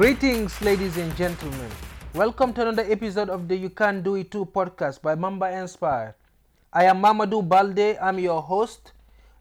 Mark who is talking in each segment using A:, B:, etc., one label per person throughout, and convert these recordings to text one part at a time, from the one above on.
A: Greetings, ladies and gentlemen. Welcome to another episode of the You Can Do It Too podcast by Mamba Inspire. I am Mamadou Balde, I'm your host.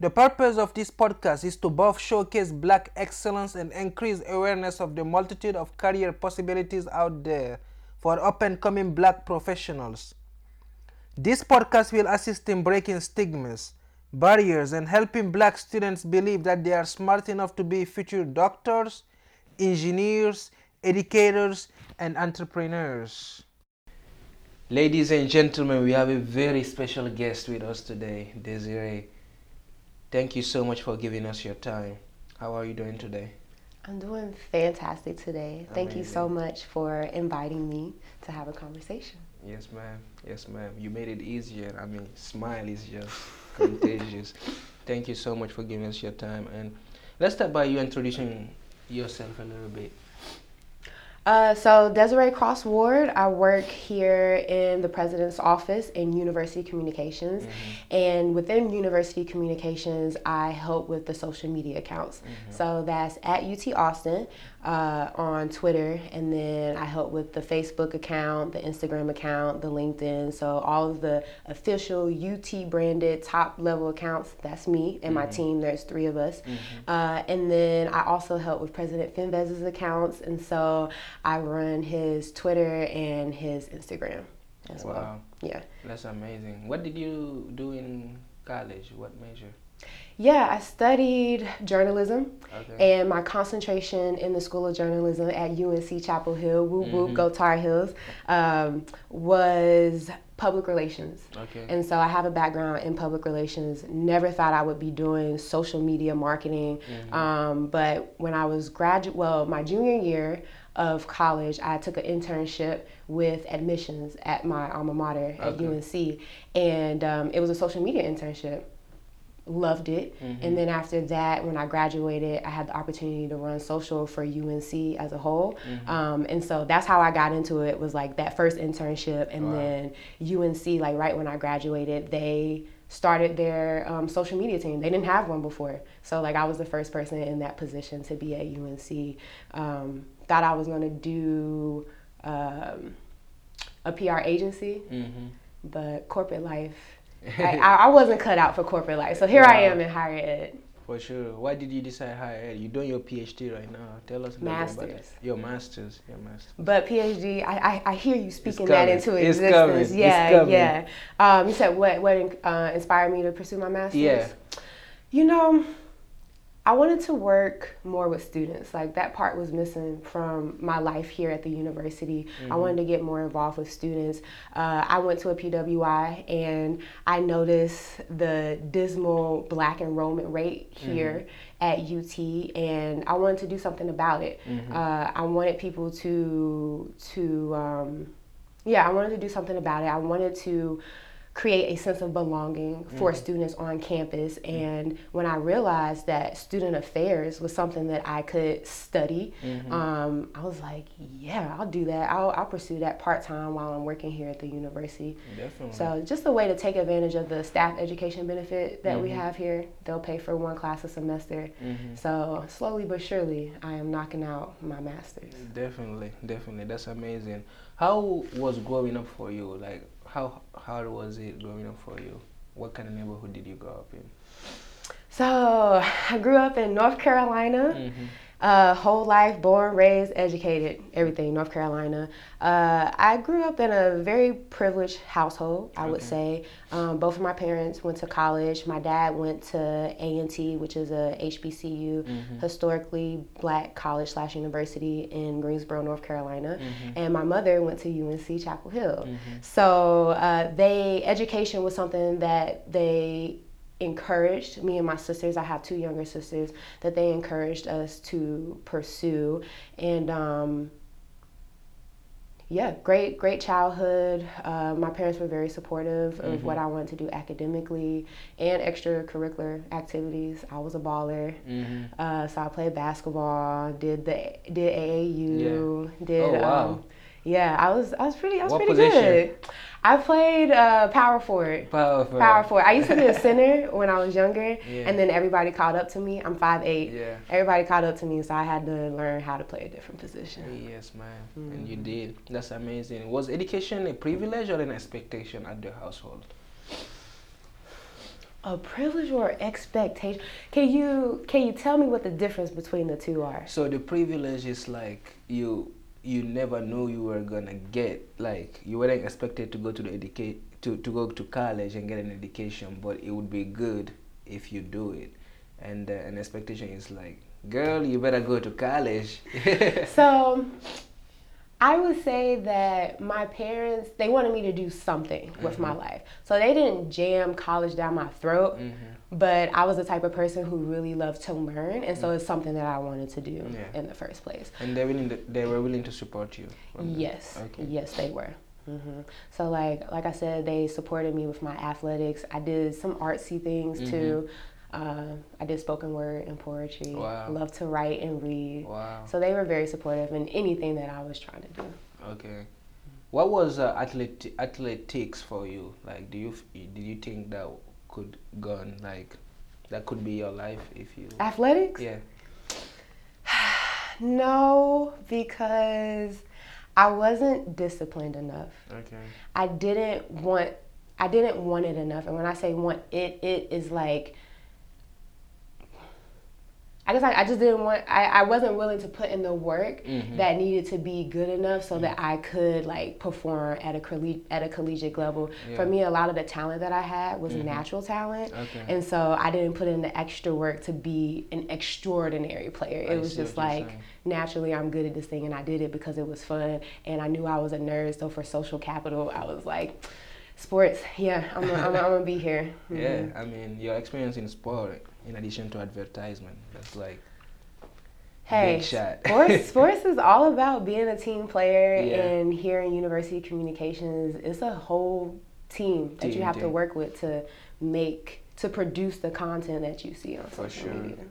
A: The purpose of this podcast is to both showcase black excellence and increase awareness of the multitude of career possibilities out there for up and coming black professionals. This podcast will assist in breaking stigmas, barriers, and helping black students believe that they are smart enough to be future doctors, engineers, educators, and entrepreneurs. Ladies and gentlemen, we have a very special guest with us today, Desiree. Thank you so much for giving us your time. How are you doing today?
B: I'm doing fantastic today. Thank you so much for inviting me to have a conversation.
A: Yes, ma'am. Yes, ma'am. You made it easier. I mean, smile is just contagious. Thank you so much for giving us your time. And let's start by you introducing yourself a little bit.
B: Uh, so Desiree Cross Ward, I work here in the president's office in University Communications, and within University Communications, I help with the social media accounts. So that's at UT Austin uh, on Twitter, and then I help with the Facebook account, the Instagram account, the LinkedIn. So all of the official UT branded top level accounts, that's me and my team. There's three of us, uh, and then I also help with President Fenves's accounts, and so I run his Twitter and his Instagram as well. Yeah.
A: That's amazing. What did you do in college? What major?
B: Yeah, I studied journalism
A: Okay.
B: and my concentration in the School of Journalism at UNC Chapel Hill, whoop whoop,
A: Mhm.
B: go Tar Heels, um, was public relations.
A: Okay.
B: And so I have a background in public relations. Never thought I would be doing social media marketing.
A: Mhm.
B: Um, but when I was graduate, well, my junior year of college, I took an internship with admissions at my alma mater at
A: Okay.
B: UNC, and um, it was a social media internship. Loved it.
A: Mhm.
B: And then after that, when I graduated, I had the opportunity to run social for UNC as a whole.
A: Mhm.
B: Um, and so that's how I got into it was like that first internship. And
A: Wow.
B: then UNC, like right when I graduated, they started their um, social media team. They didn't have one before. So like I was the first person in that position to be at UNC. Um, thought I was going to do um, a PR agency,
A: Mhm.
B: but corporate life, I, I I wasn't cut out for corporate life. So here I am in higher ed.
A: For sure. Why did you decide higher ed? You're doing your PhD right now. Tell us a little bit about
B: Masters.
A: that. Your masters. Your masters.
B: But PhD, I, I, I hear you speaking that into
A: It's
B: existence.
A: coming. It's
B: Yeah,
A: coming.
B: yeah. Um, you said what what uh, inspired me to pursue my master's?
A: Yeah.
B: You know, I wanted to work more with students. Like that part was missing from my life here at the university. I wanted to get more involved with students. Uh, I went to a PWI and I noticed the dismal black enrollment rate here at UT, and I wanted to do something about it. Uh, I wanted people to to um, yeah, I wanted to do something about it. I wanted to create a sense of belonging for students on campus. And when I realized that student affairs was something that I could study, um, I was like, yeah, I'll do that. I'll, I'll pursue that part time while I'm working here at the university.
A: Definitely.
B: So just a way to take advantage of the staff education benefit that we have here. They'll pay for one class a semester.
A: Mhm.
B: So slowly but surely, I am knocking out my master's.
A: Definitely, definitely. That's amazing. How was growing up for you? Like, how hard was it growing up for you? What kind of neighborhood did you grow up in?
B: So I grew up in North Carolina.
A: Mm-hmm.
B: Uh, whole life, born, raised, educated, everything, North Carolina. Uh, I grew up in a very privileged household, I would say. Um, both of my parents went to college. My dad went to A&T, which is a HBCU,
A: Mhm.
B: historically black college slash university in Greensboro, North Carolina.
A: Mhm.
B: And my mother went to UNC Chapel Hill.
A: Mhm.
B: So uh, they education was something that they encouraged me and my sisters. I have two younger sisters that they encouraged us to pursue, and um, yeah, great great childhood. Uh, my parents were very supportive of what I wanted to do academically and extracurricular activities. I was a baller.
A: Mhm.
B: Uh, so I played basketball, did the did AAU, did
A: Oh, wow.
B: um, yeah, I was I was pretty I was
A: What
B: pretty
A: position?
B: good. I played uh, power forward.
A: Power forward.
B: Power forward. I used to be a center when I was younger,
A: Yeah.
B: and then everybody caught up to me. I'm 5'8".
A: Yeah.
B: Everybody caught up to me, so I had to learn how to play a different position.
A: Yes, ma'am. And
B: Mm-hmm.
A: you did. That's amazing. Was education a privilege or an expectation at the household?
B: A privilege or expectation? Can you can you tell me what the difference between the two are?
A: So the privilege is like you you never knew you were gonna get like you weren't expected to go to the educate to, to go to college and get an education, but it would be good if you do it. And uh, an expectation is like, girl, you better go to college.
B: So, I would say that my parents they wanted me to do something with my life. So they didn't jam college down my throat, but I was the type of person who really loved to learn, and so it's something that I wanted to do
A: Yeah.
B: in the first place.
A: and they willing to, they were willing to support you.
B: Yes,
A: Okay.
B: yes, they were. hmm So like like I said, they supported me with my athletics. I did some artsy things too. Uh, I did spoken word and poetry.
A: Wow.
B: Love to write and read.
A: Wow.
B: So they were very supportive in anything that I was trying to do.
A: Okay. What was uh, athleti- athletics for you? Like, do you f- did you think that could go on like that could be your life if you?
B: Athletics?
A: Yeah.
B: No, because I wasn't disciplined enough.
A: Okay.
B: I didn't want I didn't want it enough. And when I say want it, it is like I guess I, I just didn't want I, I wasn't willing to put in the work
A: Mhm.
B: that needed to be good enough so that I could like perform at a colle- at a collegiate level.
A: Yeah.
B: For me a lot of the talent that I had was natural talent.
A: Okay.
B: And so I didn't put in the extra work to be an extraordinary player. It
A: I
B: was just like naturally I'm good at this thing and I did it because it was fun and I knew I was a nerd. So for social capital, I was like, sports, yeah, I'm gonna, I'm, I'm gonna be here.
A: Yeah,
B: Mhm.
A: I mean, your experience in sport, in addition to advertisement, that's like
B: Hey,
A: big shot.
B: sports, sports is all about being a team player
A: Yeah.
B: and here in university communications, it's a whole team that you
A: Team,
B: have to work with to make, to produce the content that you see on
A: For
B: social
A: sure.
B: media.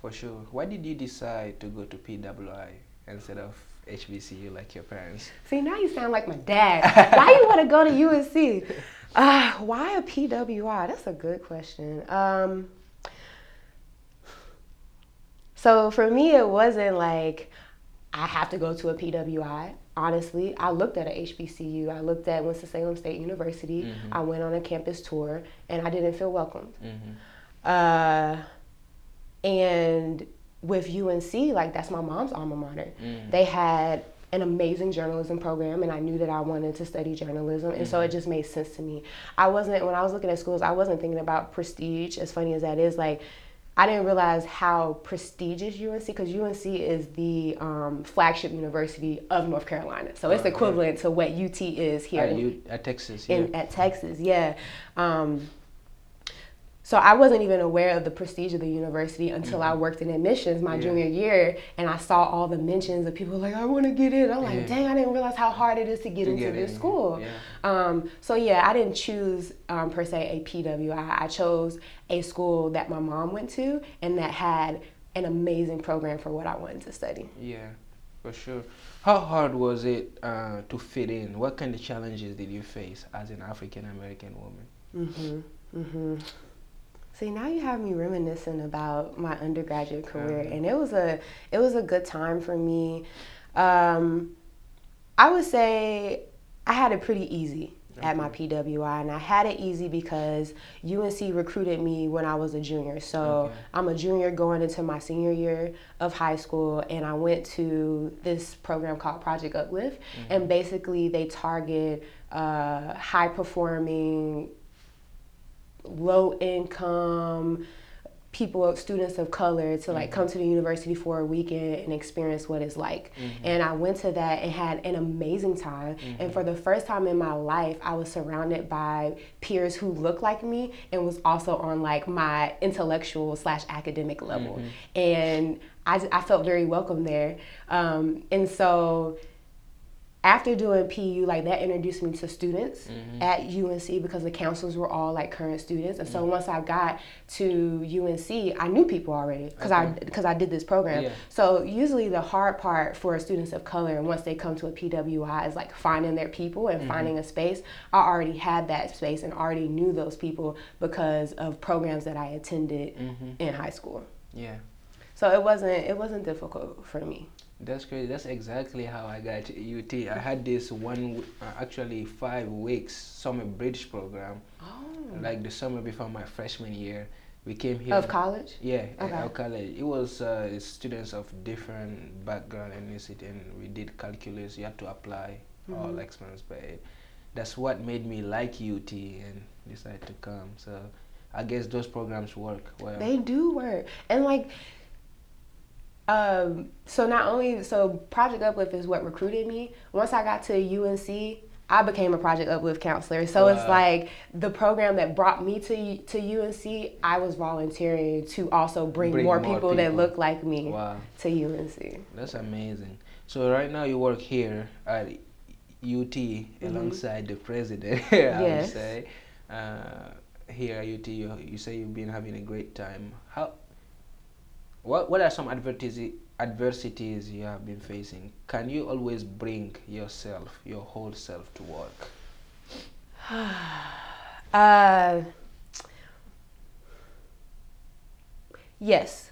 A: For sure. Why did you decide to go to PWI instead of HBCU like your parents?
B: See, now you sound like my dad. why you want to go to USC? Uh, why a PWI? That's a good question. Um, so for me, it wasn't like I have to go to a PWI. Honestly, I looked at a HBCU. I looked at Winston-Salem State University. I went on a campus tour, and I didn't feel welcomed.
A: Mm-hmm.
B: Uh, and with UNC, like that's my mom's alma mater.
A: Mm.
B: They had an amazing journalism program, and I knew that I wanted to study journalism, and so it just made sense to me. I wasn't when I was looking at schools, I wasn't thinking about prestige. As funny as that is, like. I didn't realize how prestigious UNC because UNC is the um, flagship university of North Carolina, so it's equivalent to what UT is here
A: At, U- at Texas, yeah.
B: in at Texas, yeah. Um, so I wasn't even aware of the prestige of the university until I worked in admissions my
A: Mm-hmm. Yeah.
B: junior year, and I saw all the mentions of people like, "I want to get in." I'm like,
A: Yeah.
B: "Dang, I didn't realize how hard it is to get
A: To
B: into
A: get
B: this
A: in,
B: school."
A: yeah.
B: Um, so yeah, I didn't choose um, per se a PWI. I chose a school that my mom went to and that had an amazing program for what I wanted to study.
A: Yeah, for sure. How hard was it uh, to fit in? What kind of challenges did you face as an African American woman?
B: Mm-hmm. Mm-hmm. See, now you have me reminiscing about my undergraduate career, and it was a it was a good time for me. Um, I would say I had it pretty easy at my PWI, and I had it easy because UNC recruited me when I was a junior. So
A: Okay.
B: I'm a junior going into my senior year of high school, and I went to this program called Project Uplift, and basically they target uh, high performing low income people students of color to like come to the university for a weekend and experience what it's like. Mm-hmm. And i went to that and had an amazing time. And mm-hmm. for the first time in my life i was surrounded by peers who looked like me and was also on like my intellectual slash academic level. Mm-hmm. And I, I felt very welcome there. Um, and so after doing PU, like that introduced me to students
A: Mm-hmm.
B: at UNC because the counselors were all like current students, and
A: Mm.
B: so once I got to UNC, I knew people already because I because I did this program.
A: Yeah.
B: So usually the hard part for students of color, and once they come to a PWI, is like finding their people
A: Mm-hmm.
B: and finding a space. I already had that space and already knew those people because of programs that I attended
A: Mm-hmm.
B: in high school.
A: Yeah.
B: So it wasn't it wasn't difficult for me.
A: That's crazy. That's exactly how I got to UT. I had this one, uh, actually five weeks summer bridge program,
B: Oh.
A: like the summer before my freshman year. We came here.
B: Of college.
A: Yeah,
B: Okay.
A: our college. It was uh, students of different background and ethnicity, and we did calculus. You had to apply
B: Mm-hmm.
A: all expense paid. That's what made me like UT and decide to come. So I guess those programs work well.
B: They do work. And like um so not only so Project Uplift is what recruited me. Once I got to UNC, I became a Project Uplift counselor. So it's like the program that brought me to to UNC, I was volunteering to also bring,
A: Bring
B: more,
A: more
B: people, that look like me
A: wow.
B: to UNC.
A: That's amazing. So right now you work here at UT alongside the president. I would
B: Mm-hmm. Yes.
A: say. Uh, here at UT, you, you say you've been having a great time. How? What What are some adversity, adversities you have been facing? Can you always bring yourself, your whole self, to work?
B: Uh, yes,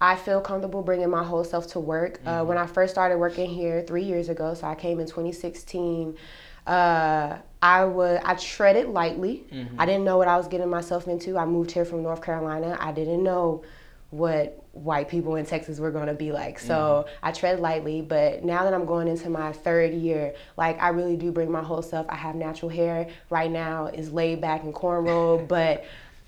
B: I feel comfortable bringing my whole self to work. Uh, when I first started working here three years ago, so I came in 2016. Uh, I was I treaded lightly. I didn't know what I was getting myself into. I moved here from North Carolina. I didn't know what white people in Texas were going to be like. So mm-hmm. I tread lightly, but now that I'm going into my third year, like I really do bring my whole self. I have natural hair. Right now is laid back and cornrow, but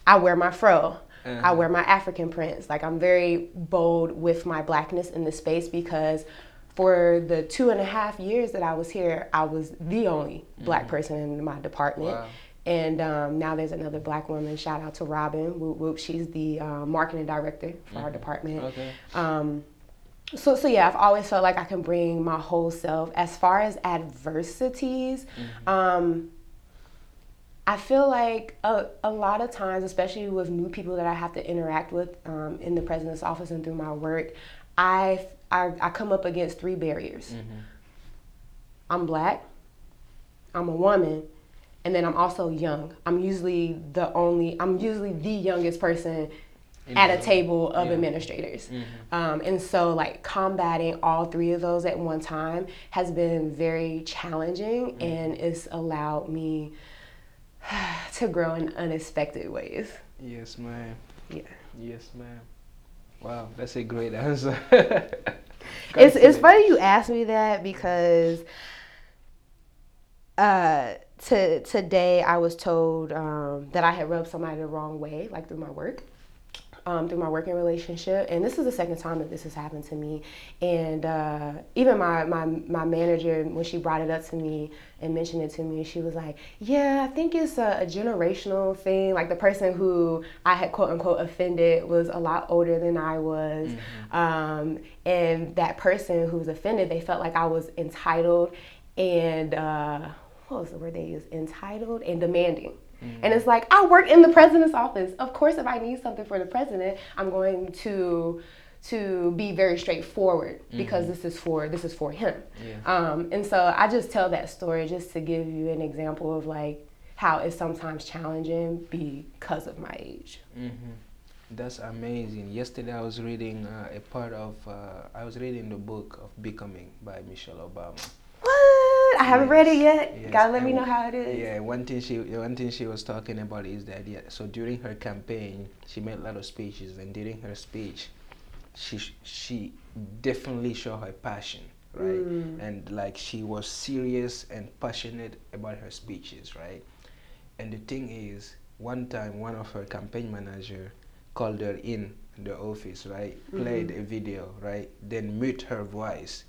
B: I wear my fro. I uh-huh. wear my African prints. Like I'm very bold with my blackness in the space because for the two and a half years that I was here, I was the only black mm-hmm. person in my department.
A: Wow.
B: And um, now there's another black woman. Shout out to Robin. Whoop, whoop. She's the uh, marketing director for our department.
A: Okay.
B: Um, so, so yeah, I've always felt like I can bring my whole self. As far as adversities, um, I feel like a, a lot of times, especially with new people that I have to interact with um, in the president's office and through my work, I, I, I come up against three barriers. I'm black, I'm a woman, and then I'm also young. I'm usually the only, I'm usually the youngest person
A: In
B: at a table of
A: yeah.
B: administrators. Um, and so, like, combating all three of those at one time has been very challenging and it's allowed me to grow in unexpected ways.
A: Yes, ma'am.
B: Yeah.
A: Yes, ma'am. Wow, that's a great answer.
B: It's, it's funny you asked me that because uh, to, today I was told um, that I had rubbed somebody the wrong way, like through my work. Um, through my working relationship, and this is the second time that this has happened to me. And uh, even my, my my manager, when she brought it up to me and mentioned it to me, she was like, "Yeah, I think it's a, a generational thing. Like the person who I had quote unquote offended was a lot older than I was, um, and that person who was offended, they felt like I was entitled and uh, what was the word they used? Entitled and demanding." And it's like, I work in the president's office. Of course, if I need something for the president, I'm going to to be very straightforward because this is for this is for him.
A: Yeah.
B: Um, and so I just tell that story just to give you an example of like how it's sometimes challenging because of my age.
A: hmm That's amazing. Yesterday I was reading uh, a part of, uh, I was reading the book of Becoming by Michelle Obama.
B: I haven't read it yet.
A: Yes,
B: Gotta let me know how it is.
A: Yeah, one thing she one thing she was talking about is that yeah. So during her campaign, she made a lot of speeches, and during her speech, she she definitely showed her passion, right?
B: Mm.
A: And like she was serious and passionate about her speeches, right? And the thing is, one time one of her campaign manager called her in the office, right? Played a video, right? Then mute her voice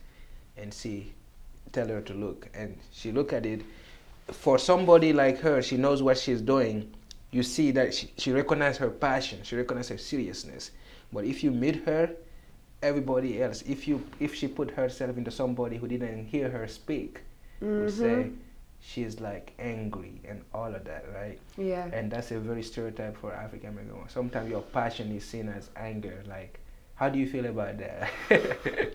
A: and see tell her to look and she look at it for somebody like her she knows what she's doing you see that she, she recognizes her passion she recognizes her seriousness but if you meet her everybody else. If you if she put herself into somebody who didn't hear her speak, would mm-hmm. say she's like angry and all of that, right?
B: Yeah.
A: And that's a very stereotype for African American. Sometimes your passion is seen as anger. Like, how do you feel about that?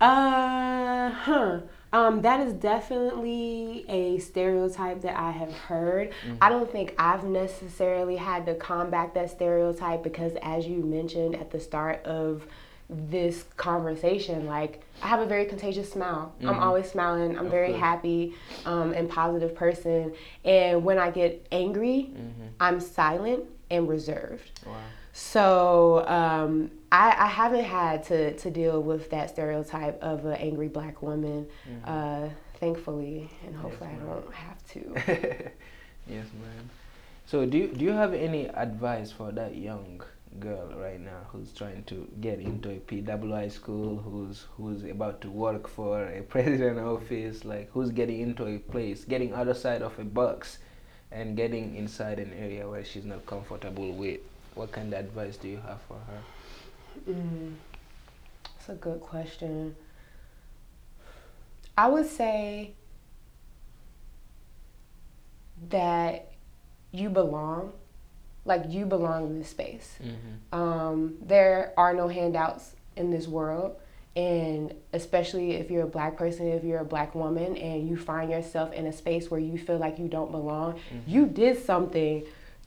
B: Uh huh. Um, that is definitely a stereotype that I have heard. I don't think I've necessarily had to combat that stereotype because, as you mentioned at the start of this conversation, like I have a very contagious smile. I'm always smiling. I'm
A: Of
B: very
A: course.
B: happy um, and positive person. And when I get angry, I'm silent and reserved.
A: wow.
B: So um, I, I haven't had to, to deal with that stereotype of an angry black woman, uh, thankfully, and hopefully I don't have to.
A: yes, ma'am. So, do you, do you have any advice for that young girl right now who's trying to get into a PWI school, who's who's about to work for a president office, like who's getting into a place, getting other side of a box, and getting inside an area where she's not comfortable with? What kind of advice do you have for her?
B: Mm, that's a good question. I would say that you belong, like you belong in this space.
A: Mm-hmm.
B: Um, there are no handouts in this world. And especially if you're a black person, if you're a black woman, and you find yourself in a space where you feel like you don't belong, you did something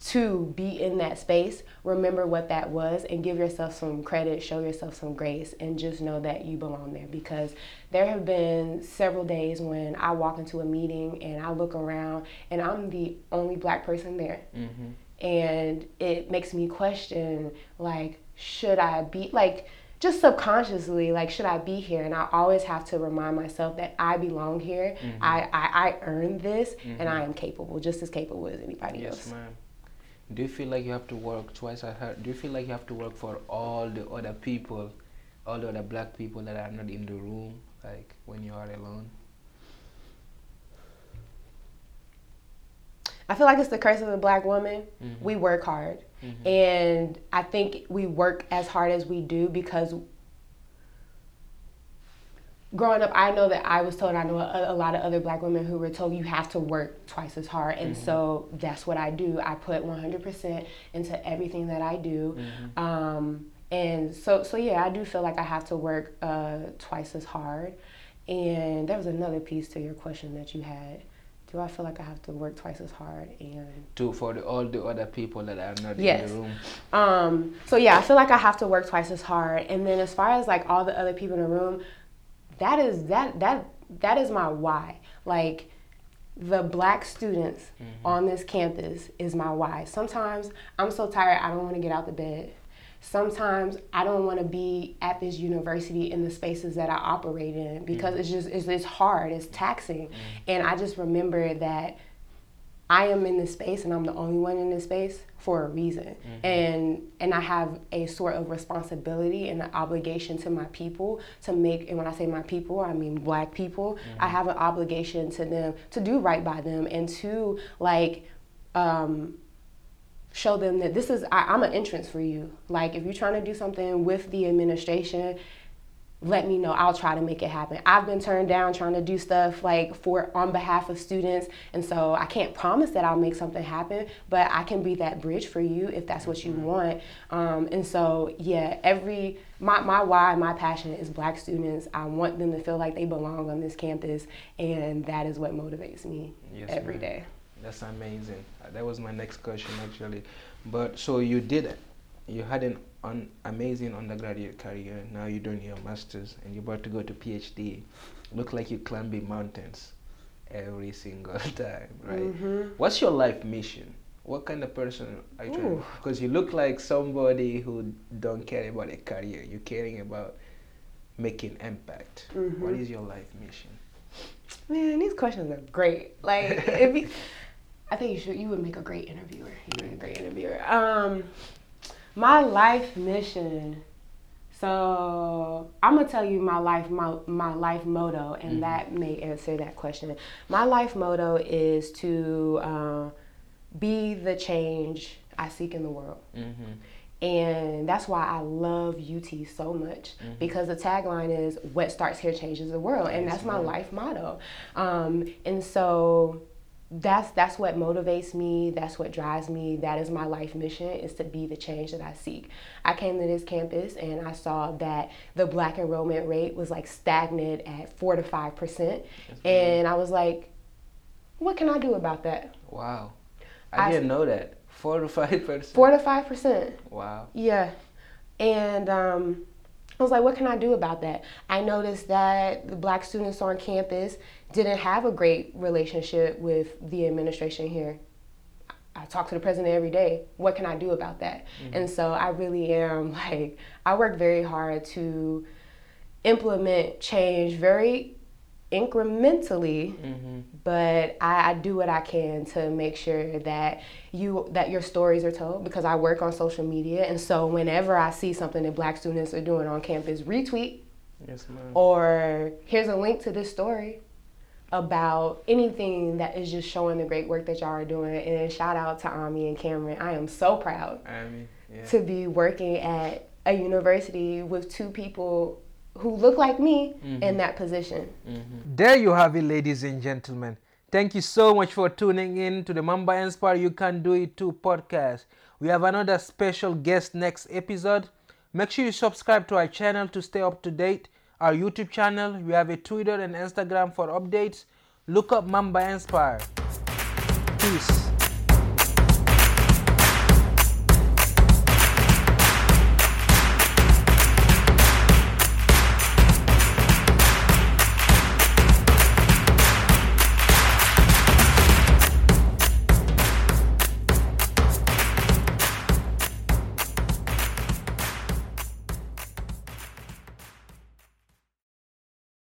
B: to be in that space. Remember what that was and give yourself some credit, show yourself some grace, and just know that you belong there. Because there have been several days when I walk into a meeting and I look around and I'm the only black person there
A: Mm-hmm.
B: and it makes me question like should i be like just subconsciously like should i be here and i always have to remind myself that i belong here I, I i earned this and i am capable just as capable as anybody
A: Yes,
B: else
A: ma'am. Do you feel like you have to work twice as hard? Do you feel like you have to work for all the other people, all the other black people that are not in the room, like when you are alone?
B: i feel like it's the curse of the black woman
A: Mm-hmm.
B: we work hard and i think we work as hard as we do because growing up, I know that I was told, I know a, a lot of other black women who were told you have to work twice as hard. And so that's what I do. I put 100% into everything that I do. Um, and so, so yeah, I do feel like I have to work uh, twice as hard. And there was another piece to your question that you had. Do I feel like I have to work twice as hard? And
A: To for the, all the other people that are not
B: Yes.
A: in the room.
B: um, so yeah, I feel like I have to work twice as hard. And then as far as like all the other people in the room, that is that that that is my why. Like the black students mm-hmm. on this campus is my why. Sometimes I'm so tired I don't want to get out the bed. Sometimes I don't want to be at this university in the spaces that I operate in because mm. it's just it's, it's hard, it's taxing. Mm. And I just remember that I am in this space and I'm the only one in this space for a reason. And and I have a sort of responsibility and an obligation to my people to make and when I say my people, I mean black people. I have an obligation to them to do right by them and to like um show them that this is I, I'm an entrance for you. Like if you're trying to do something with the administration, let me know. I'll try to make it happen. I've been turned down trying to do stuff like for on behalf of students, and so I can't promise that I'll make something happen, but I can be that bridge for you if that's what you want. Um, and so yeah, every my my why, my passion is Black students. I want them to feel like they belong on this campus, and that is what motivates me
A: Yes,
B: every
A: ma'am.
B: day.
A: That's amazing. That was my next question actually. But so you did it. You had an un- amazing undergraduate career. Now you're doing your masters and you're about to go to PhD. Look like you're climbing mountains every single time, right?
B: Mm-hmm.
A: What's your life mission? What kind of person are you?
B: Ooh.
A: Because you look like somebody who don't care about a career. You're caring about making impact. What
B: Mhm.
A: is your life mission?
B: Man, these questions are great. Like, if you, I think you should. You would make a great interviewer. You would make a great interviewer. Um, my life mission. So I'm gonna tell you my life my my life motto, and that may answer that question. My life motto is to uh, be the change I seek in the world.
A: Mm-hmm.
B: And that's why I love UT so much
A: Mm-hmm.
B: because the tagline is "What starts here changes the world," and that's my life motto. Um, and so that's that's what motivates me. That's what drives me. That is my life mission: is to be the change that I seek. I came to this campus and I saw that the black enrollment rate was like stagnant at four to five percent, and I was like, "What can I do about that?"
A: Wow. I,
B: I-
A: didn't know that. Four to five percent.
B: Four to five percent.
A: Wow.
B: Yeah. And um, I was like, what can I do about that? I noticed that the black students on campus didn't have a great relationship with the administration here. I talk to the president every day. What can I do about that? Mm-hmm. And so I really am like, I work very hard to implement change very incrementally mm-hmm. but I, I do what I can to make sure that you that your stories are told because I work on social media and so whenever I see something that black students are doing on campus retweet
A: Yes, ma'am.
B: or here's a link to this story about anything that is just showing the great work that y'all are doing and shout out to Ami and Cameron I am so proud
A: mean, yeah.
B: to be working at a university with two people who look like me mm-hmm. in that position mm-hmm.
A: There you have it, ladies and gentlemen. Thank you so much for tuning in to the Mamba Inspire You Can Do It Too podcast. We have another special guest next episode. Make sure you subscribe to our channel to stay up to date. Our YouTube channel, we have a Twitter and Instagram for updates. Look up Mamba Inspire. Peace.